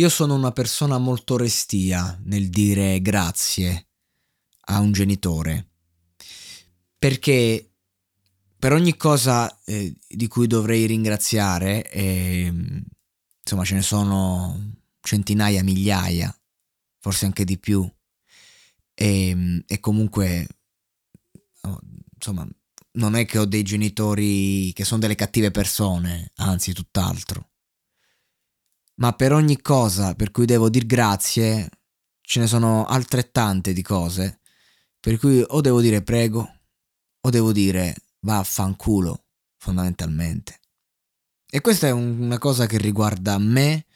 Io sono una persona molto restia nel dire grazie a un genitore, perché per ogni cosa eh, di cui dovrei ringraziare, eh, insomma ce ne sono centinaia, migliaia, forse anche di più, e, e comunque oh, insomma non è che ho dei genitori che sono delle cattive persone, anzi tutt'altro ma per ogni cosa per cui devo dir grazie ce ne sono altrettante di cose per cui o devo dire prego o devo dire vaffanculo fondamentalmente. E questa è una cosa che riguarda me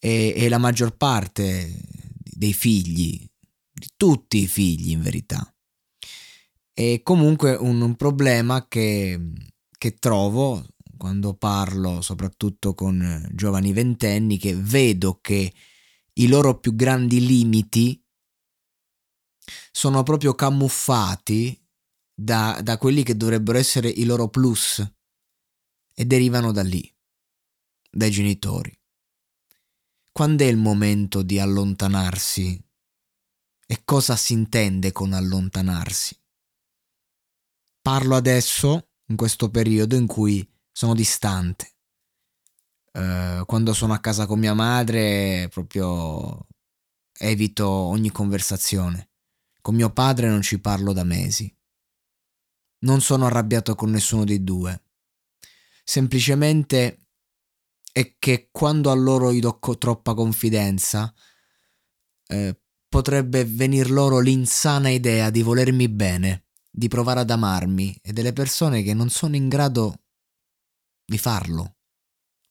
e, e la maggior parte dei figli, di tutti i figli in verità. E comunque un, un problema che, che trovo quando parlo soprattutto con eh, giovani ventenni che vedo che i loro più grandi limiti sono proprio camuffati da, da quelli che dovrebbero essere i loro plus e derivano da lì, dai genitori. Quando è il momento di allontanarsi? E cosa si intende con allontanarsi? Parlo adesso, in questo periodo in cui sono distante. Uh, quando sono a casa con mia madre proprio evito ogni conversazione. Con mio padre non ci parlo da mesi. Non sono arrabbiato con nessuno dei due. Semplicemente è che quando a loro gli do troppa confidenza, eh, potrebbe venir loro l'insana idea di volermi bene, di provare ad amarmi e delle persone che non sono in grado di farlo.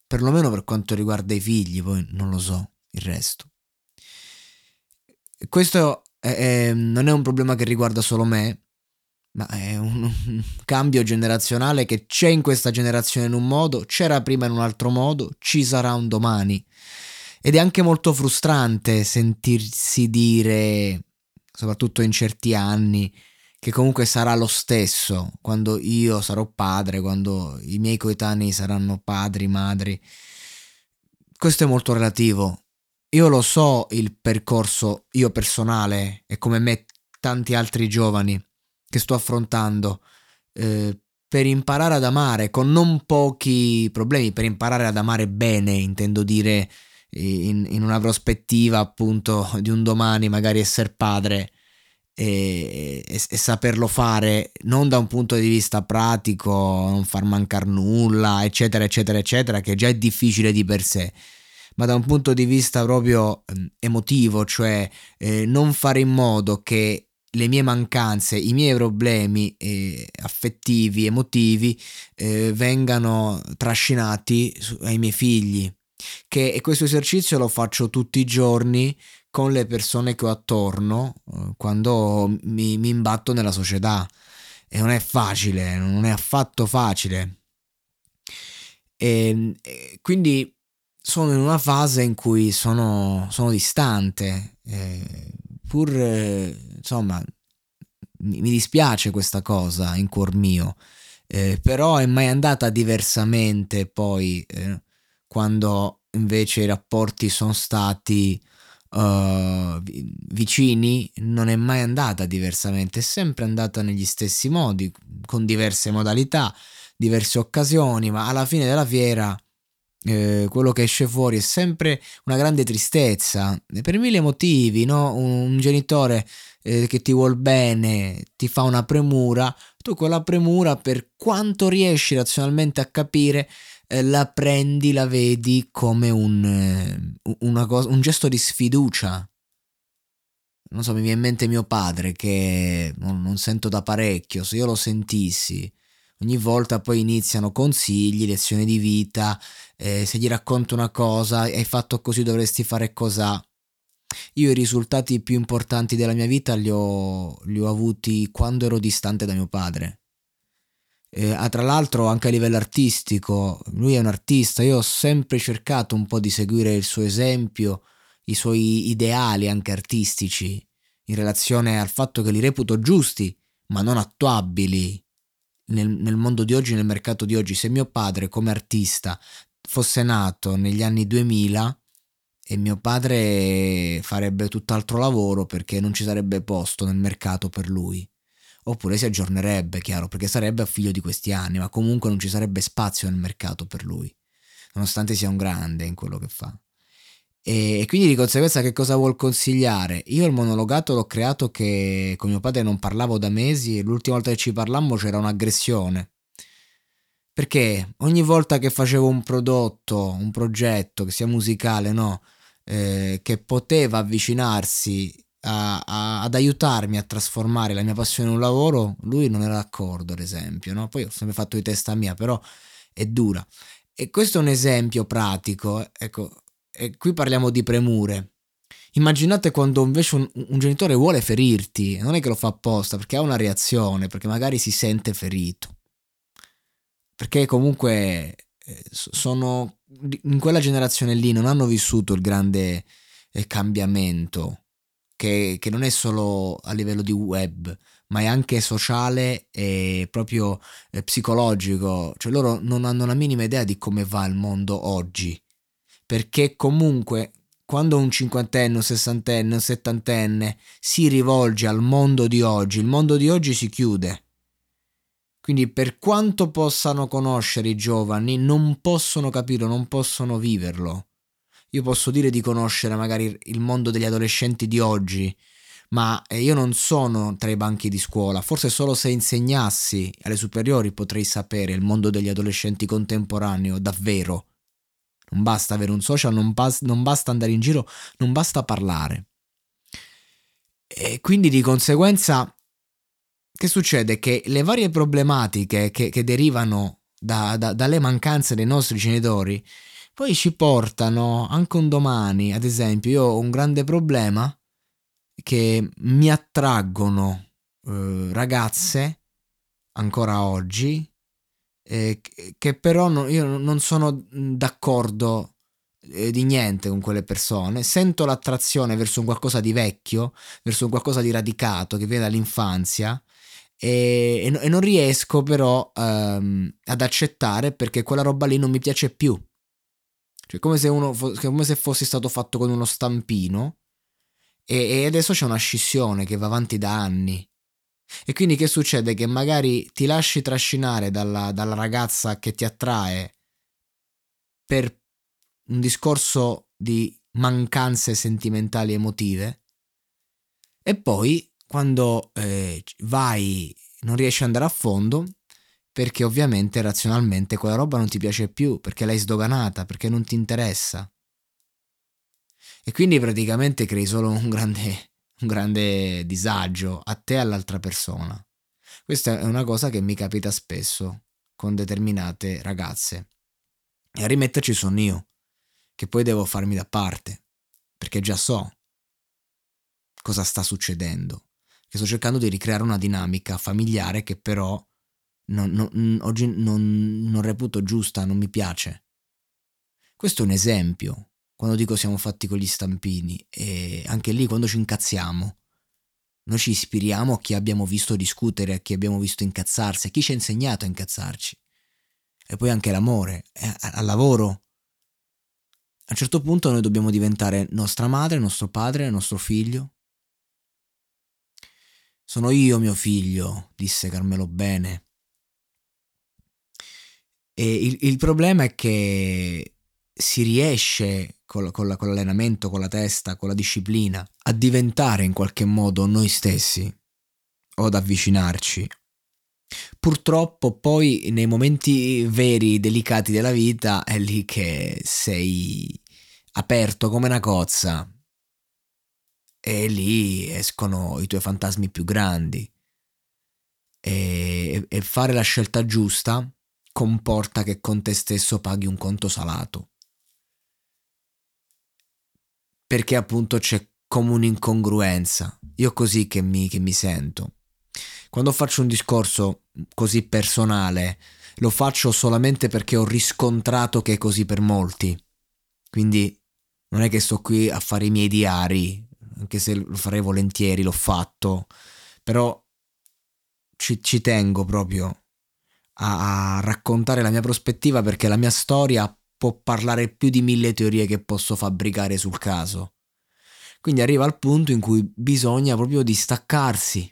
Perlomeno per quanto riguarda i figli, poi non lo so il resto. Questo è, è, non è un problema che riguarda solo me, ma è un, un, cambio generazionale che c'è in questa generazione in un modo, c'era prima in un altro modo, ci sarà un domani. Ed è anche molto frustrante sentirsi dire, soprattutto in certi anni, che comunque sarà lo stesso quando io sarò padre, quando i miei coetanei saranno padri, madri. Questo è molto relativo. Io lo so il percorso io personale e come me tanti altri giovani che sto affrontando eh, per imparare ad amare con non pochi problemi, per imparare ad amare bene, intendo dire in, in una prospettiva appunto di un domani magari essere padre e, e, e, saperlo fare non da un punto di vista pratico, non far mancare nulla, eccetera, eccetera, eccetera, che già è difficile di per sé, ma da un punto di vista proprio eh, emotivo, cioè eh, non fare in modo che le mie mancanze, i miei problemi eh, affettivi, emotivi eh, vengano trascinati su, ai miei figli. Che, e questo esercizio lo faccio tutti i giorni con le persone che ho attorno eh, quando mi, mi imbatto nella società e non è facile, non è affatto facile. E, e quindi sono in una fase in cui sono, sono distante eh, pur eh, insomma mi, mi, dispiace questa cosa in cuor mio, eh, però è mai andata diversamente poi eh, quando invece i rapporti sono stati uh, vicini, non è mai andata diversamente, è sempre andata negli stessi modi, con diverse modalità, diverse occasioni, ma alla fine della fiera eh, quello che esce fuori è sempre una grande tristezza, per mille motivi, no? un, un genitore eh, che ti vuol bene, ti fa una premura, tu quella premura per quanto riesci razionalmente a capire eh, la prendi, la vedi come un, eh, cosa, un gesto di sfiducia. Non so, mi viene in mente mio padre che non, non sento da parecchio, se io lo sentissi ogni volta poi iniziano consigli, lezioni di vita, eh, se gli racconto una cosa, hai fatto così, dovresti fare cos'ha. Io i risultati più importanti della mia vita li ho, li ho avuti quando ero distante da mio padre. Eh, tra l'altro anche a livello artistico, lui è un artista, io ho sempre cercato un po' di seguire il suo esempio, i suoi ideali anche artistici, in relazione al fatto che li reputo giusti, ma non attuabili nel, nel mondo di oggi, nel mercato di oggi. Se mio padre come artista fosse nato negli anni 2000 e mio padre farebbe tutt'altro lavoro perché non ci sarebbe posto nel mercato per lui. Oppure si aggiornerebbe, chiaro, perché sarebbe figlio di questi anni, ma comunque non ci sarebbe spazio nel mercato per lui, nonostante sia un grande in quello che fa. E, quindi di conseguenza che cosa vuol consigliare? Io il monologato l'ho creato che con mio padre non parlavo da mesi e l'ultima volta che ci parlammo c'era un'aggressione perché ogni volta che facevo un prodotto, un progetto, che sia musicale, no, eh, che poteva avvicinarsi a, a, ad aiutarmi a trasformare la mia passione in un lavoro, lui non era d'accordo, ad esempio, no? Poi ho sempre fatto di testa mia, però è dura. E questo è un esempio pratico, ecco, e qui parliamo di premure. Immaginate quando invece un, un, genitore vuole ferirti, non è che lo fa apposta, perché ha una reazione, perché magari si sente ferito perché comunque eh, sono in quella generazione lì non hanno vissuto il grande eh, cambiamento che, che, non è solo a livello di web ma è anche sociale e proprio eh, psicologico. Cioè loro non hanno la minima idea di come va il mondo oggi. Perché comunque quando un cinquantenne, un sessantenne, un settantenne si rivolge al mondo di oggi, il mondo di oggi si chiude. Quindi per quanto possano conoscere i giovani, non possono capirlo, non possono viverlo. Io posso dire di conoscere magari il mondo degli adolescenti di oggi, ma eh, io non sono tra i banchi di scuola, forse solo se insegnassi alle superiori potrei sapere il mondo degli adolescenti contemporaneo davvero. Non basta avere un social, non, bas- non basta andare in giro, non basta parlare. E quindi di conseguenza che succede? Che le varie problematiche che, che derivano da, da, dalle mancanze dei nostri genitori poi ci portano anche un domani, ad esempio, io ho un grande problema che mi attraggono eh, ragazze ancora oggi eh, che però no, io non sono d'accordo eh, di niente con quelle persone, sento l'attrazione verso un qualcosa di vecchio, verso un qualcosa di radicato che viene dall'infanzia e, e, non riesco però um, ad accettare perché quella roba lì non mi piace più. Cioè, come se, uno, come se fosse stato fatto con uno stampino e, e adesso c'è una scissione che va avanti da anni. E quindi che succede? Che magari ti lasci trascinare dalla, dalla ragazza che ti attrae per un discorso di mancanze sentimentali emotive e poi quando eh, vai, non riesci ad andare a fondo perché ovviamente razionalmente quella roba non ti piace più, perché l'hai sdoganata, perché non ti interessa. E quindi praticamente crei solo un grande, un grande disagio a te e all'altra persona. Questa è una cosa che mi capita spesso con determinate ragazze. E a rimetterci sono io, che poi devo farmi da parte, perché già so cosa sta succedendo che sto cercando di ricreare una dinamica familiare che però non, non, oggi non, non reputo giusta, non mi piace. Questo è un esempio. quando dico siamo fatti con gli stampini, e anche lì quando ci incazziamo, noi ci ispiriamo a chi abbiamo visto discutere, a chi abbiamo visto incazzarsi, a chi ci ha insegnato a incazzarci. E poi anche l'amore, al lavoro. A un certo punto noi dobbiamo diventare nostra madre, nostro padre, nostro figlio. Sono io mio figlio, disse Carmelo Bene. Il, il problema è che si riesce con, con, con, l'allenamento, con la testa, con la disciplina, a diventare in qualche modo noi stessi o ad avvicinarci. Purtroppo poi nei momenti veri, delicati della vita è lì che sei aperto come una cozza e lì escono i tuoi fantasmi più grandi e, e fare la scelta giusta comporta che con te stesso paghi un conto salato perché appunto c'è come un'incongruenza. Io così che mi, che mi sento. Quando faccio un discorso così personale, lo faccio solamente perché ho riscontrato che è così per molti. Quindi non è che sto qui a fare i miei diari, anche se lo farei volentieri, l'ho fatto, però ci, ci tengo proprio a, a raccontare la mia prospettiva perché la mia storia può parlare più di mille teorie che posso fabbricare sul caso. Quindi arriva al punto in cui bisogna proprio distaccarsi,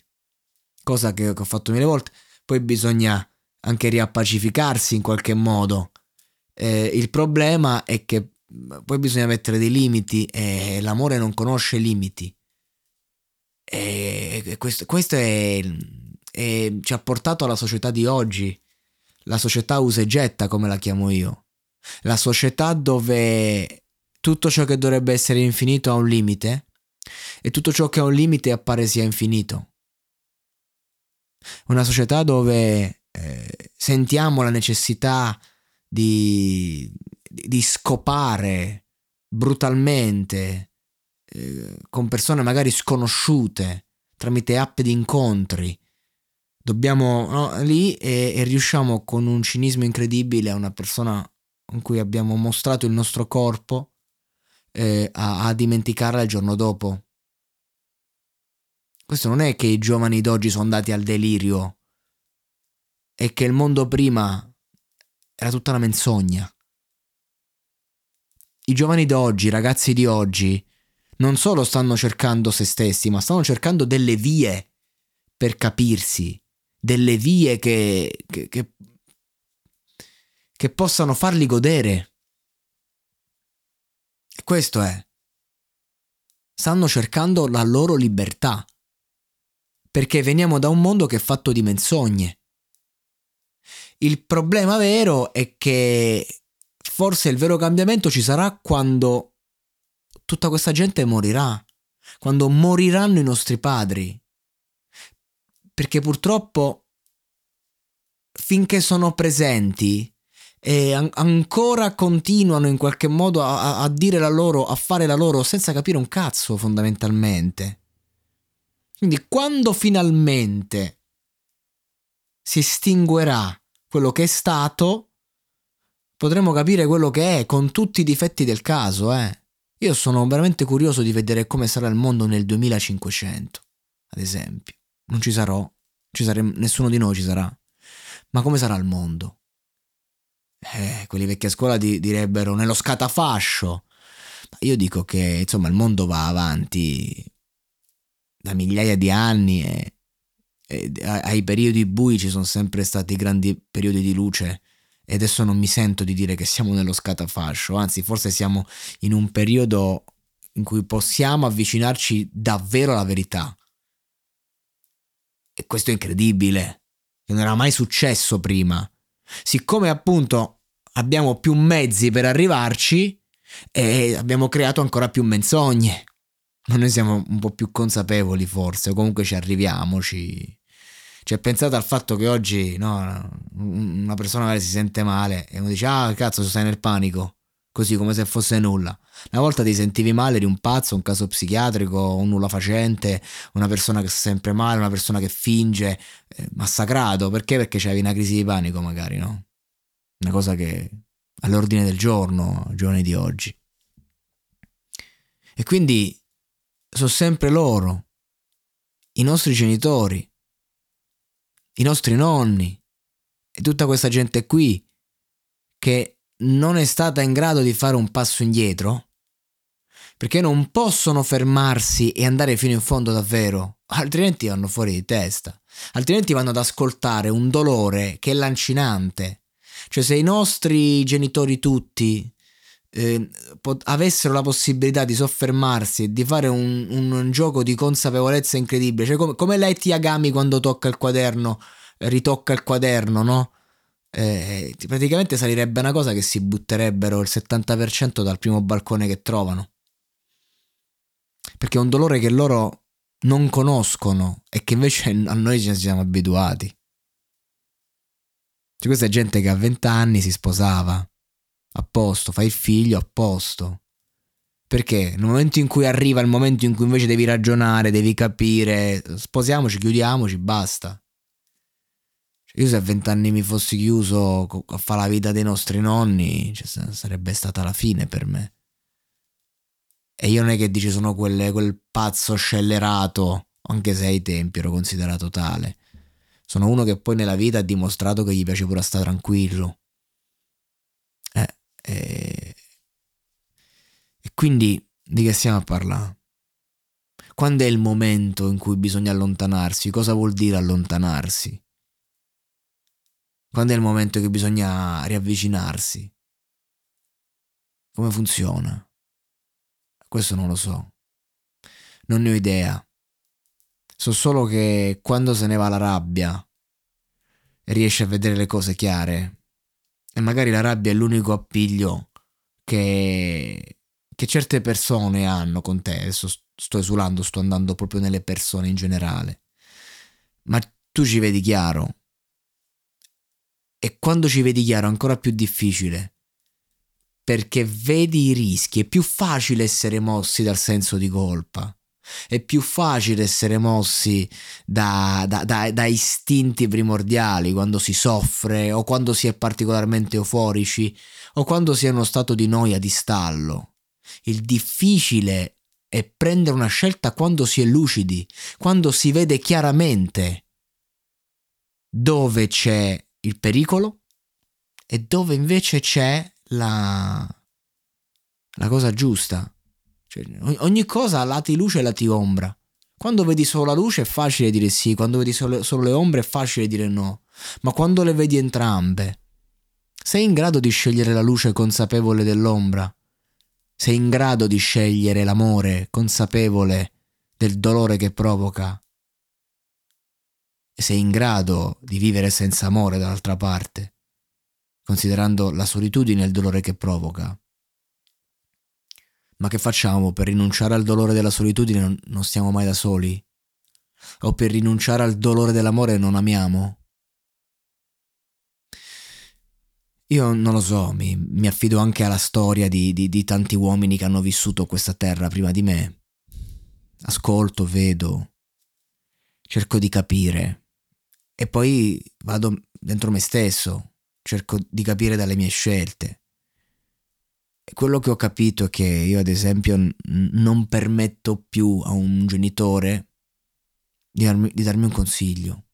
cosa che ho fatto mille volte, poi bisogna anche riappacificarsi in qualche modo. Eh, il problema è che poi bisogna mettere dei limiti e l'amore non conosce limiti. E questo, questo è, è, ci ha portato alla società di oggi, la società usa e getta come la chiamo io la società dove tutto ciò che dovrebbe essere infinito ha un limite e tutto ciò che ha un limite appare sia infinito. Una società dove eh, sentiamo la necessità di, di scopare brutalmente eh, con persone magari sconosciute tramite app di incontri. Dobbiamo no, lì e, e riusciamo con un cinismo incredibile a una persona con cui abbiamo mostrato il nostro corpo eh, a, a dimenticarla il giorno dopo. Questo non è che i giovani d'oggi sono andati al delirio, è che il mondo prima era tutta una menzogna. I giovani d'oggi, i ragazzi di oggi, non solo stanno cercando se stessi, ma stanno cercando delle vie per capirsi, delle vie che, che, che che possano farli godere. Questo è. Stanno cercando la loro libertà. Perché veniamo da un mondo che è fatto di menzogne. Il problema vero è che forse il vero cambiamento ci sarà quando tutta questa gente morirà, quando moriranno i nostri padri. Perché purtroppo finché sono presenti e an- ancora continuano in qualche modo a-, a dire la loro, a fare la loro senza capire un cazzo fondamentalmente. Quindi quando finalmente si estinguerà quello che è stato, potremo capire quello che è con tutti i difetti del caso, eh. Io sono veramente curioso di vedere come sarà il mondo nel 2500, ad esempio. Non ci sarò, ci sare- nessuno di noi ci sarà. Ma come sarà il mondo? eh, quelli vecchi a scuola di, direbbero nello scatafascio. Io dico che insomma il mondo va avanti da migliaia di anni e, e ai periodi bui ci sono sempre stati grandi periodi di luce e adesso non mi sento di dire che siamo nello scatafascio, anzi forse siamo in un periodo in cui possiamo avvicinarci davvero alla verità. E questo è incredibile, non era mai successo prima. Siccome appunto abbiamo più mezzi per arrivarci, e abbiamo creato ancora più menzogne. Ma noi siamo un po' più consapevoli forse, comunque ci arriviamo, ci... Cioè, pensate al fatto che oggi no, una persona magari si sente male e uno dice: Ah, cazzo, stai nel panico. Così come se fosse nulla. Una volta ti sentivi male, eri un pazzo, un caso psichiatrico, un nulla facente, una persona che sta sempre male, una persona che finge, eh, massacrato. Perché? Perché c'avevi una crisi di panico, magari, no? Una cosa che all'ordine del giorno, giorni di oggi. E quindi sono sempre loro, i nostri genitori, i nostri nonni e tutta questa gente qui che non è stata in grado di fare un passo indietro, perché non possono fermarsi e andare fino in fondo davvero, altrimenti vanno fuori di testa, altrimenti vanno ad ascoltare un dolore che è lancinante. Cioè se i nostri genitori tutti eh, pot- avessero la possibilità di soffermarsi e di fare un, un gioco di consapevolezza incredibile, cioè come, come lei Yagami quando tocca il quaderno, ritocca il quaderno, no? Eh, praticamente salirebbe una cosa che si butterebbero il 70% dal primo balcone che trovano. Perché è un dolore che loro non conoscono e che invece a noi ci siamo abituati. Cioè, questa è gente che a 20 anni si sposava, a posto, fai il figlio a posto. Perché nel momento in cui arriva il momento in cui invece devi ragionare, devi capire, sposiamoci, chiudiamoci, basta. Io se a vent'anni mi fossi chiuso a fare la vita dei nostri nonni, cioè, sarebbe stata la fine per me. E io non è che dici sono quelle, quel pazzo scellerato, anche se ai tempi ero considerato tale. Sono uno che poi nella vita ha dimostrato che gli piace pure stare tranquillo. E, e quindi di che stiamo a parlare? Quando è il momento in cui bisogna allontanarsi? Cosa vuol dire allontanarsi? Quando è il momento che bisogna riavvicinarsi? Come funziona? Questo non lo so. Non ne ho idea. So solo che quando se ne va la rabbia e riesci a vedere le cose chiare, e magari la rabbia è l'unico appiglio che, che certe persone hanno con te. Adesso sto esulando, sto andando proprio nelle persone in generale. Ma tu ci vedi chiaro. E quando ci vedi chiaro è ancora più difficile. Perché vedi i rischi, è più facile essere mossi dal senso di colpa. È più facile essere mossi da, da, da, da, istinti primordiali quando si soffre o quando si è particolarmente euforici o quando si è in uno stato di noia, di stallo. Il difficile è prendere una scelta quando si è lucidi, quando si vede chiaramente dove c'è il pericolo e dove invece c'è la, la cosa giusta. Cioè, ogni cosa ha lati luce e lati ombra. Quando vedi solo la luce è facile dire sì, quando vedi solo, solo le ombre è facile dire no, ma quando le vedi entrambe, sei in grado di scegliere la luce consapevole dell'ombra? Sei in grado di scegliere l'amore consapevole del dolore che provoca? Sei in grado di vivere senza amore dall'altra parte, considerando la solitudine e il dolore che provoca? Ma che facciamo? Per rinunciare al dolore della solitudine non stiamo mai da soli? O per rinunciare al dolore dell'amore non amiamo? Io non lo so, mi, mi affido anche alla storia di, di, di tanti uomini che hanno vissuto questa terra prima di me. Ascolto, vedo, cerco di capire e poi vado dentro me stesso, cerco di capire dalle mie scelte. Quello che ho capito è che io ad esempio n- non permetto più a un genitore di darmi, di darmi un consiglio.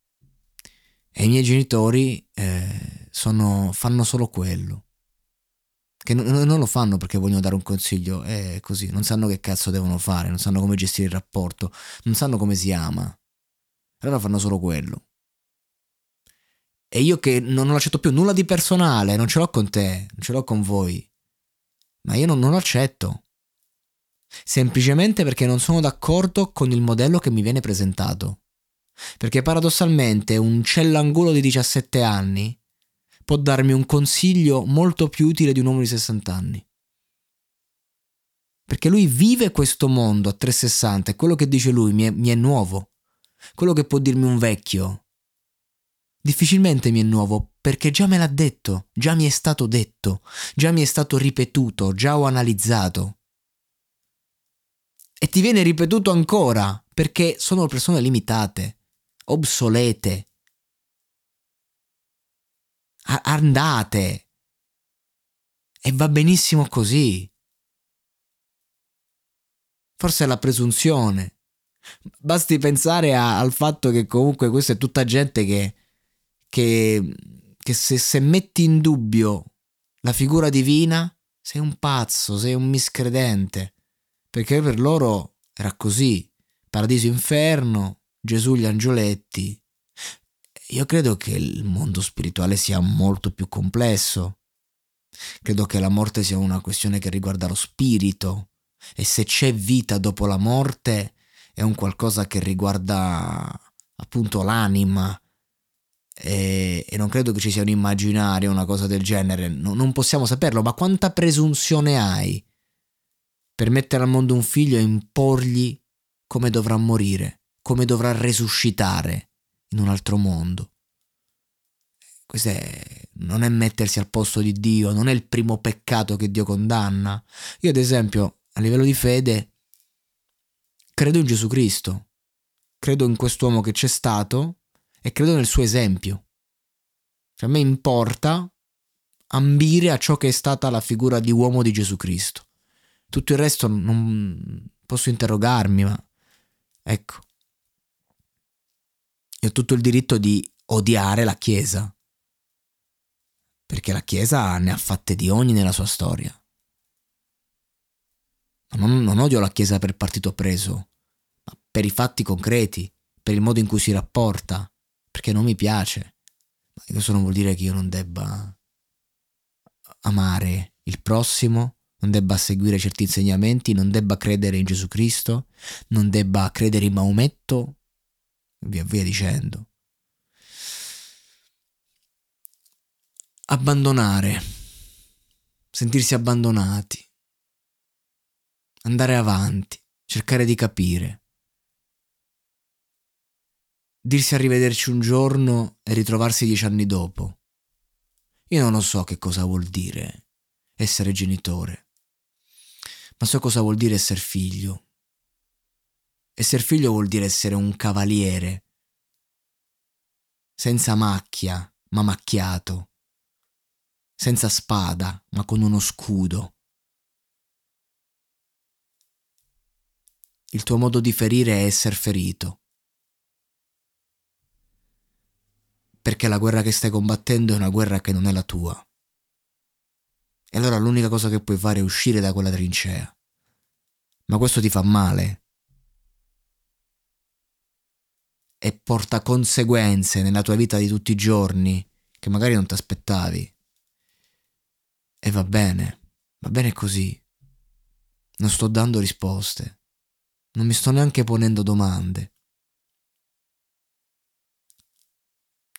E i miei genitori eh, sono, fanno solo quello. Che non, non, lo fanno perché vogliono dare un consiglio è così. Non sanno che cazzo devono fare non sanno come gestire il rapporto non sanno come si ama. Allora fanno solo quello e io che non accetto più nulla di personale non ce l'ho con te non ce l'ho con voi ma io non, non lo accetto. Semplicemente perché non sono d'accordo con il modello che mi viene presentato. Perché paradossalmente un cellangolo di 17 anni può darmi un consiglio molto più utile di un uomo di 60 anni. Perché lui vive questo mondo a 360 e quello che dice lui mi è, mi è nuovo. Quello che può dirmi un vecchio difficilmente mi è nuovo perché già me l'ha detto, già mi è stato detto, già mi è stato ripetuto, già ho analizzato. E ti viene ripetuto ancora perché sono persone limitate, obsolete, andate. E va benissimo così. forse è la presunzione. Basti pensare a, al fatto che comunque questa è tutta gente che, che, che se, se metti in dubbio la figura divina sei un pazzo, sei un miscredente, perché per loro era così, paradiso inferno, Gesù gli angioletti. Io credo che il mondo spirituale sia molto più complesso. Credo che la morte sia una questione che riguarda lo spirito e se c'è vita dopo la morte è un qualcosa che riguarda appunto l'anima e, e non credo che ci sia un immaginario, una cosa del genere, no, non possiamo saperlo, ma quanta presunzione hai per mettere al mondo un figlio e imporgli come dovrà morire, come dovrà resuscitare in un altro mondo? Questo è, non è mettersi al posto di Dio, non è il primo peccato che Dio condanna. Io ad esempio, a livello di fede, credo in Gesù Cristo, credo in quest'uomo che c'è stato e credo nel suo esempio. Cioè, a me importa ambire a ciò che è stata la figura di uomo di Gesù Cristo. Tutto il resto non posso interrogarmi, ma ecco. Io ho tutto il diritto di odiare la Chiesa, perché la Chiesa ne ha fatte di ogni nella sua storia. Non, non odio la Chiesa per partito preso, ma per i fatti concreti, per il modo in cui si rapporta, perché non mi piace. Ma questo non vuol dire che io non debba amare il prossimo, non debba seguire certi insegnamenti, non debba credere in Gesù Cristo, non debba credere in Maometto, via via dicendo. Abbandonare, sentirsi abbandonati, andare avanti, cercare di capire dirsi arrivederci un giorno e ritrovarsi dieci anni dopo. Io non lo so che cosa vuol dire essere genitore, ma so cosa vuol dire essere figlio. Esser figlio vuol dire essere un cavaliere, senza macchia, ma macchiato, senza spada, ma con uno scudo. Il tuo modo di ferire è essere ferito. Perché la guerra che stai combattendo è una guerra che non è la tua. E allora l'unica cosa che puoi fare è uscire da quella trincea. Ma questo ti fa male. E porta conseguenze nella tua vita di tutti i giorni che magari non ti aspettavi. E va bene, va bene così. Non sto dando risposte. Non mi sto neanche ponendo domande.